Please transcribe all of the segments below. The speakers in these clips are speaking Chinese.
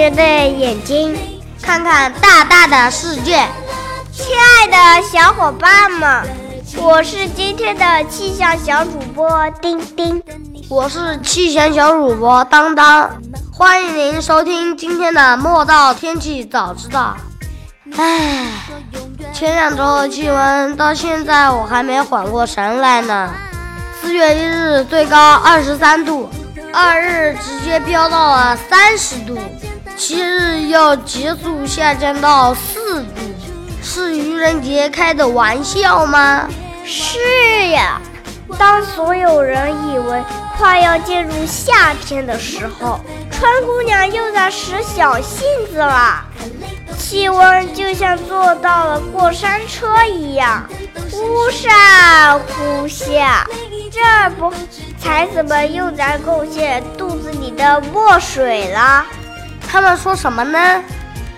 圆的眼睛，看看大大的世界。亲爱的小伙伴们，我是今天的气象小主播丁丁，我是气象小主播当当，欢迎您收听今天的《莫道天气早知道》。唉，前两周的气温到现在我还没缓过神来呢。四月一日最高二十三度，二日直接飙到了三十度，七日要急速下降到四度，是愚人节开的玩笑吗？是呀，当所有人以为快要进入夏天的时候，川姑娘又在使小性子了。气温就像坐到了过山车一样，忽上忽下。这不，才子们又在贡献肚子里的墨水了。他们说什么呢？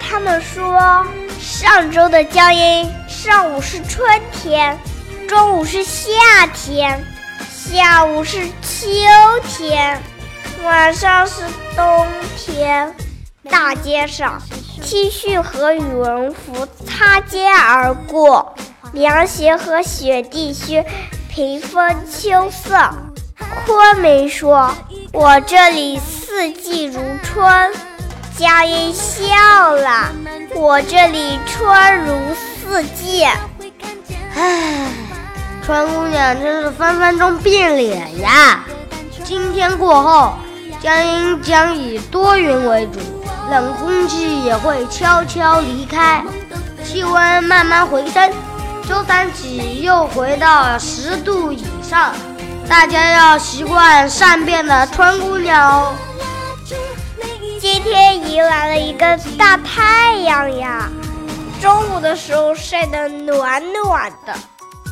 他们说，上周的江阴上午是春天，中午是夏天，下午是秋天，晚上是冬天。大街上，T 恤和羽绒服擦肩而过，凉鞋和雪地靴平分秋色。昆明说：“我这里四季如春。”江音笑了：“我这里春如四季。”唉，川姑娘真是分分钟变脸呀！今天过后，江阴将以多云为主。冷空气也会悄悄离开，气温慢慢回升，周三起又回到十度以上，大家要习惯善变的春姑娘哦。今天迎来了一个大太阳呀，中午的时候晒得暖暖的，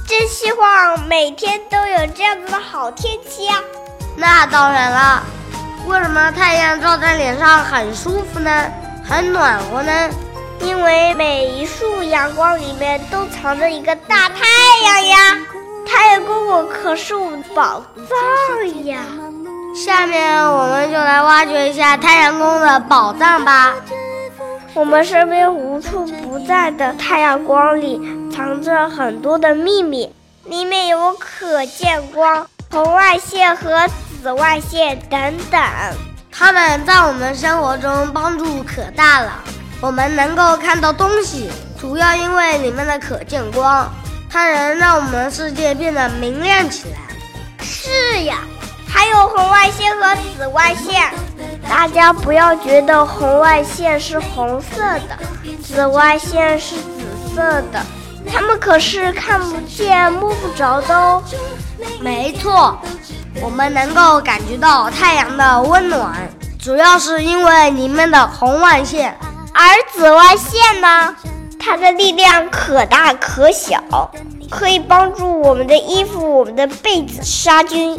真希望每天都有这样子的好天气啊！那当然了。为什么太阳照在脸上很舒服呢？很暖和呢？因为每一束阳光里面都藏着一个大太阳呀！太阳公公可是我们的宝藏呀！下面我们就来挖掘一下太阳宫的宝藏吧。我们身边无处不在的太阳光里藏着很多的秘密，里面有可见光、红外线和。紫外线等等，它们在我们生活中帮助可大了。我们能够看到东西，主要因为里面的可见光，它能让我们世界变得明亮起来。是呀，还有红外线和紫外线。大家不要觉得红外线是红色的，紫外线是紫色的，它们可是看不见、摸不着的哦。没错。我们能够感觉到太阳的温暖，主要是因为里面的红外线。而紫外线呢，它的力量可大可小，可以帮助我们的衣服、我们的被子杀菌。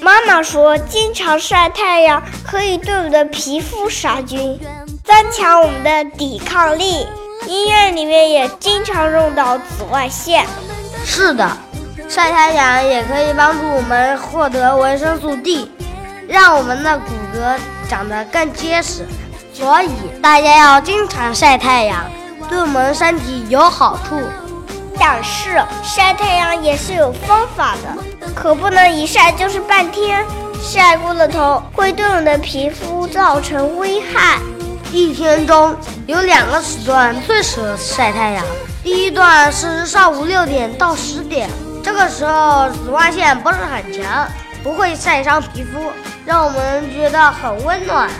妈妈说，经常晒太阳可以对我们的皮肤杀菌，增强我们的抵抗力。医院里面也经常用到紫外线。是的。晒太阳也可以帮助我们获得维生素 D，让我们的骨骼长得更结实。所以大家要经常晒太阳，对我们身体有好处。想是晒太阳也是有方法的，可不能一晒就是半天，晒过了头会对我们的皮肤造成危害。一天中有两个时段最适合晒太阳，第一段是上午六点到十点。这个时候紫外线不是很强，不会晒伤皮肤，让我们觉得很温暖。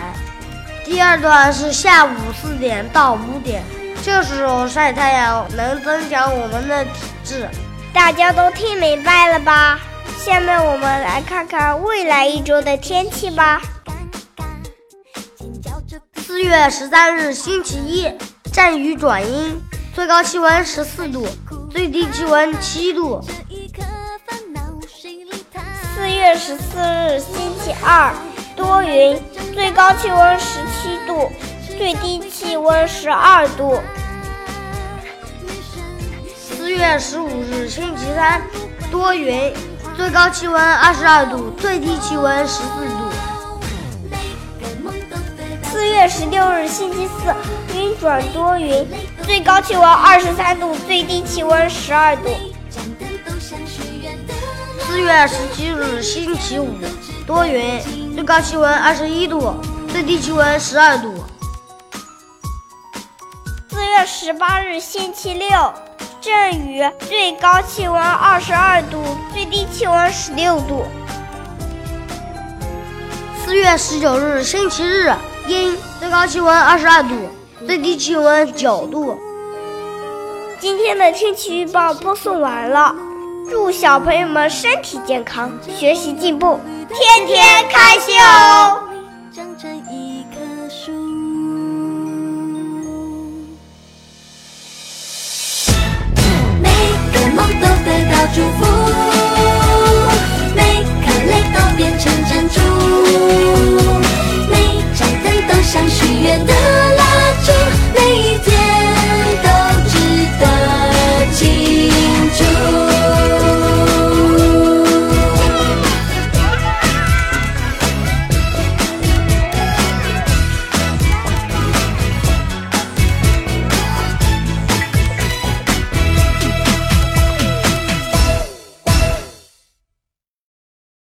第二段是下午四点到五点，这时候晒太阳能增强我们的体质。大家都听明白了吧？下面我们来看看未来一周的天气吧。四月十三日星期一，阵雨转阴，最高气温十四度，最低气温七度。四月十四日星期二，多云，最高气温十七度，最低气温十二度。四月十五日星期三，多云，最高气温二十二度，最低气温十四度。四月十六日，星期四，阴转多云，最高气温二十三度，最低气温十二度。四月十七日，星期五，多云，最高气温二十一度，最低气温十二度。十八日，星期六，阵雨，最高气温二十二度，最低气温十六度。四月十九日，星期日，阴，最高气温二十二度，最低气温九度。今天的天气预报播送完了，祝小朋友们身体健康，学习进步，天天开心哦！祝福，每颗泪都变成珍珠，每盏灯都像许愿的。